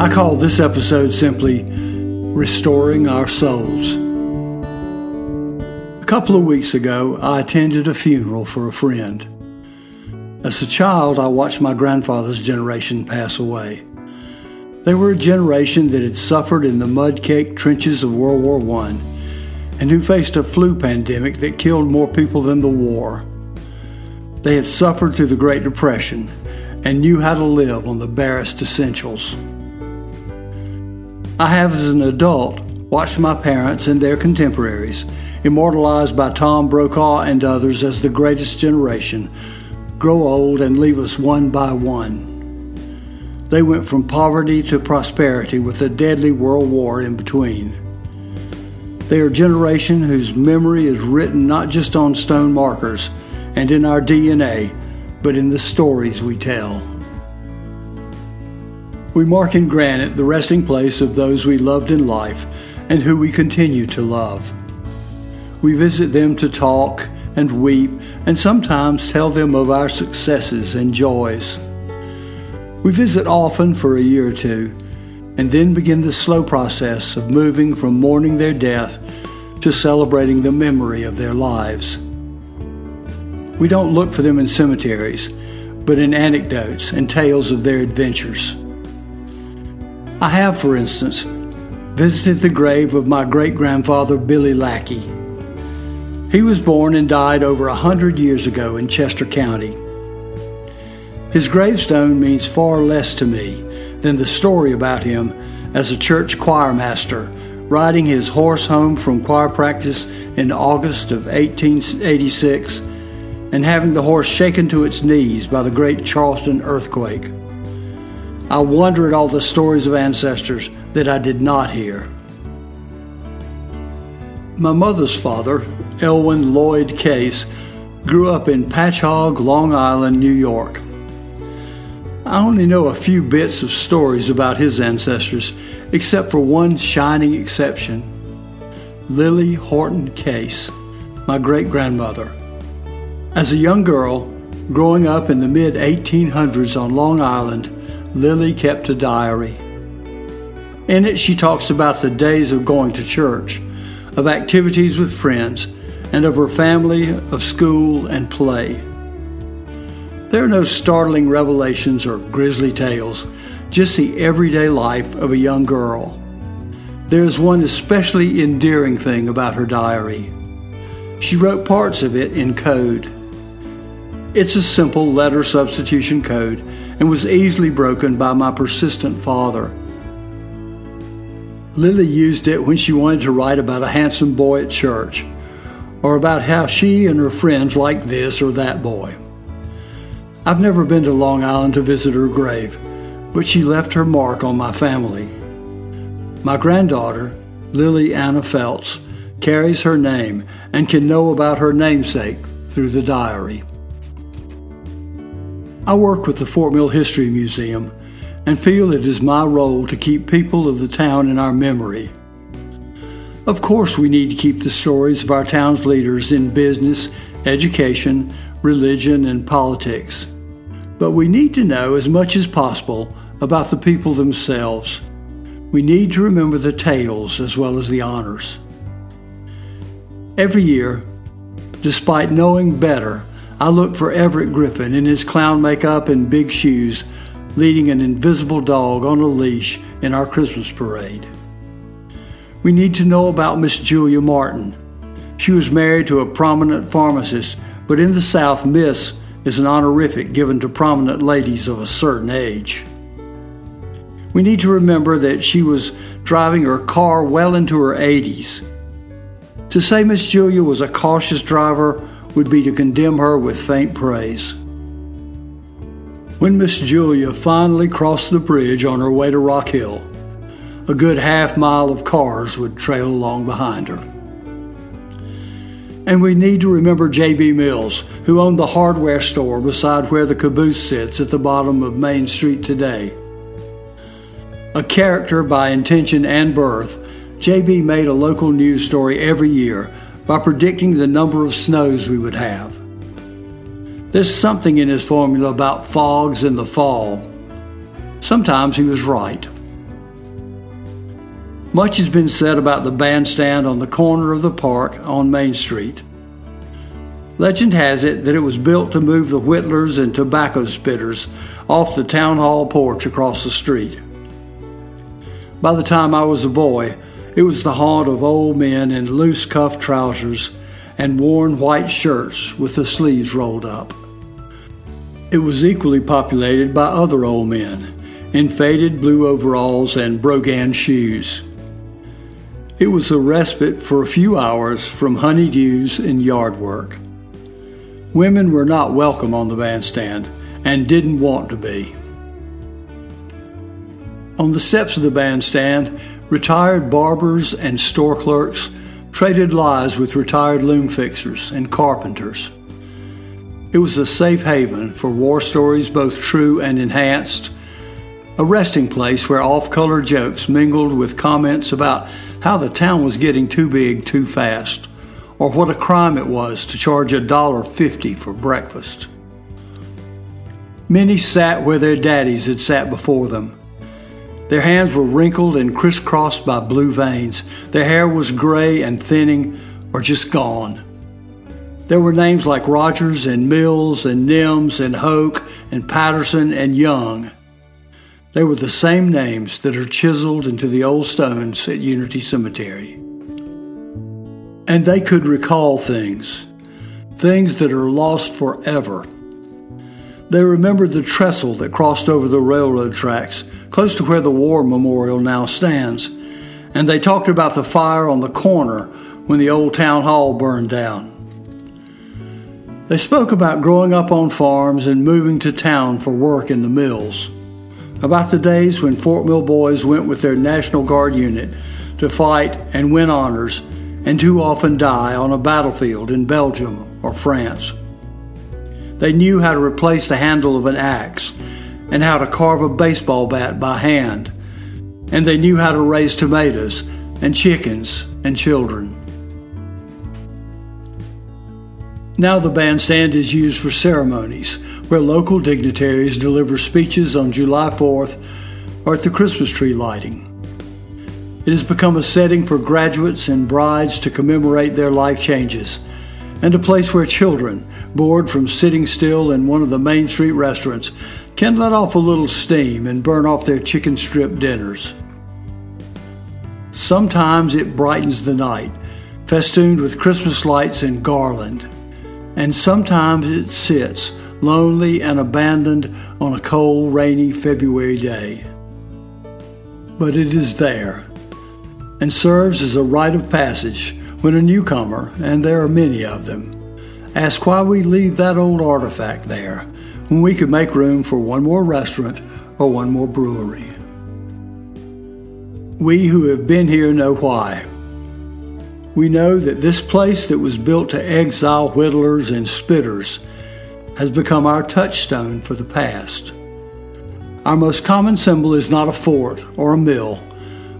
I call this episode simply Restoring Our Souls. A couple of weeks ago, I attended a funeral for a friend. As a child, I watched my grandfather's generation pass away. They were a generation that had suffered in the mud caked trenches of World War I and who faced a flu pandemic that killed more people than the war. They had suffered through the Great Depression and knew how to live on the barest essentials. I have, as an adult, watched my parents and their contemporaries, immortalized by Tom Brokaw and others as the greatest generation, grow old and leave us one by one. They went from poverty to prosperity with a deadly world war in between. They are a generation whose memory is written not just on stone markers and in our DNA, but in the stories we tell. We mark in granite the resting place of those we loved in life and who we continue to love. We visit them to talk and weep and sometimes tell them of our successes and joys. We visit often for a year or two and then begin the slow process of moving from mourning their death to celebrating the memory of their lives. We don't look for them in cemeteries, but in anecdotes and tales of their adventures. I have, for instance, visited the grave of my great grandfather Billy Lackey. He was born and died over a hundred years ago in Chester County. His gravestone means far less to me than the story about him as a church choir master riding his horse home from choir practice in August of 1886 and having the horse shaken to its knees by the great Charleston earthquake. I wonder at all the stories of ancestors that I did not hear. My mother's father, Elwin Lloyd Case, grew up in Patchogue, Long Island, New York. I only know a few bits of stories about his ancestors, except for one shining exception Lily Horton Case, my great grandmother. As a young girl, growing up in the mid 1800s on Long Island, Lily kept a diary. In it, she talks about the days of going to church, of activities with friends, and of her family, of school and play. There are no startling revelations or grisly tales, just the everyday life of a young girl. There is one especially endearing thing about her diary. She wrote parts of it in code. It's a simple letter substitution code and was easily broken by my persistent father. Lily used it when she wanted to write about a handsome boy at church, or about how she and her friends liked this or that boy. I've never been to Long Island to visit her grave, but she left her mark on my family. My granddaughter, Lily Anna Feltz, carries her name and can know about her namesake through the diary. I work with the Fort Mill History Museum and feel it is my role to keep people of the town in our memory. Of course, we need to keep the stories of our town's leaders in business, education, religion, and politics. But we need to know as much as possible about the people themselves. We need to remember the tales as well as the honors. Every year, despite knowing better, I look for Everett Griffin in his clown makeup and big shoes, leading an invisible dog on a leash in our Christmas parade. We need to know about Miss Julia Martin. She was married to a prominent pharmacist, but in the South, Miss is an honorific given to prominent ladies of a certain age. We need to remember that she was driving her car well into her 80s. To say Miss Julia was a cautious driver would be to condemn her with faint praise. When Miss Julia finally crossed the bridge on her way to Rock Hill, a good half mile of cars would trail along behind her. And we need to remember J.B. Mills, who owned the hardware store beside where the caboose sits at the bottom of Main Street today. A character by intention and birth, J.B. made a local news story every year by predicting the number of snows we would have. There's something in his formula about fogs in the fall. Sometimes he was right. Much has been said about the bandstand on the corner of the park on Main Street. Legend has it that it was built to move the whittlers and tobacco spitters off the town hall porch across the street. By the time I was a boy, it was the haunt of old men in loose cuff trousers and worn white shirts with the sleeves rolled up. It was equally populated by other old men in faded blue overalls and brogan shoes. It was a respite for a few hours from honeydews and yard work. Women were not welcome on the bandstand and didn't want to be. On the steps of the bandstand, retired barbers and store clerks traded lies with retired loom fixers and carpenters. It was a safe haven for war stories, both true and enhanced, a resting place where off color jokes mingled with comments about how the town was getting too big too fast or what a crime it was to charge a dollar fifty for breakfast. Many sat where their daddies had sat before them. Their hands were wrinkled and crisscrossed by blue veins. Their hair was gray and thinning or just gone. There were names like Rogers and Mills and Nims and Hoke and Patterson and Young. They were the same names that are chiseled into the old stones at Unity Cemetery. And they could recall things, things that are lost forever. They remembered the trestle that crossed over the railroad tracks, close to where the war memorial now stands. And they talked about the fire on the corner when the old town hall burned down. They spoke about growing up on farms and moving to town for work in the mills. About the days when Fort Mill boys went with their National Guard unit to fight and win honors and too often die on a battlefield in Belgium or France. They knew how to replace the handle of an axe and how to carve a baseball bat by hand, and they knew how to raise tomatoes and chickens and children. Now the bandstand is used for ceremonies where local dignitaries deliver speeches on July 4th or at the Christmas tree lighting. It has become a setting for graduates and brides to commemorate their life changes, and a place where children, bored from sitting still in one of the Main Street restaurants, can let off a little steam and burn off their chicken strip dinners. Sometimes it brightens the night, festooned with Christmas lights and garland, and sometimes it sits, lonely and abandoned, on a cold, rainy February day. But it is there and serves as a rite of passage when a newcomer, and there are many of them, ask why we leave that old artifact there when we could make room for one more restaurant or one more brewery. We who have been here know why. We know that this place that was built to exile whittlers and spitters has become our touchstone for the past. Our most common symbol is not a fort or a mill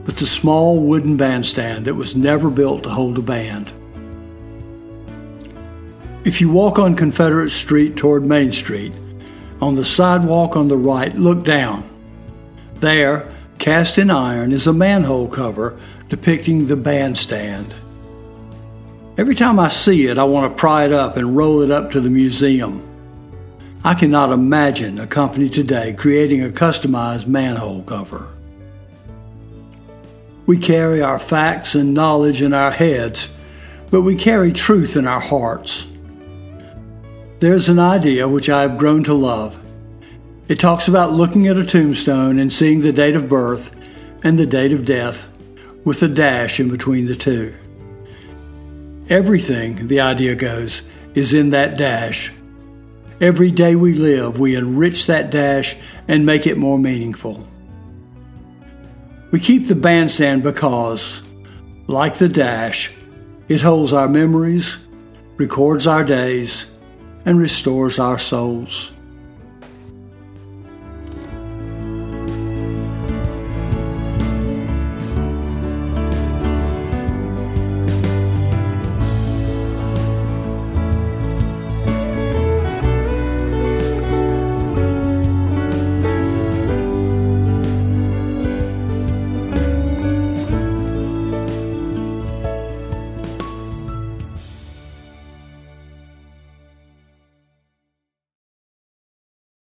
but the small wooden bandstand that was never built to hold a band. If you walk on Confederate Street toward Main Street, on the sidewalk on the right, look down. There, cast in iron, is a manhole cover depicting the bandstand. Every time I see it, I want to pry it up and roll it up to the museum. I cannot imagine a company today creating a customized manhole cover. We carry our facts and knowledge in our heads, but we carry truth in our hearts. There's an idea which I have grown to love. It talks about looking at a tombstone and seeing the date of birth and the date of death with a dash in between the two. Everything, the idea goes, is in that dash. Every day we live, we enrich that dash and make it more meaningful. We keep the bandstand because, like the dash, it holds our memories, records our days, and restores our souls.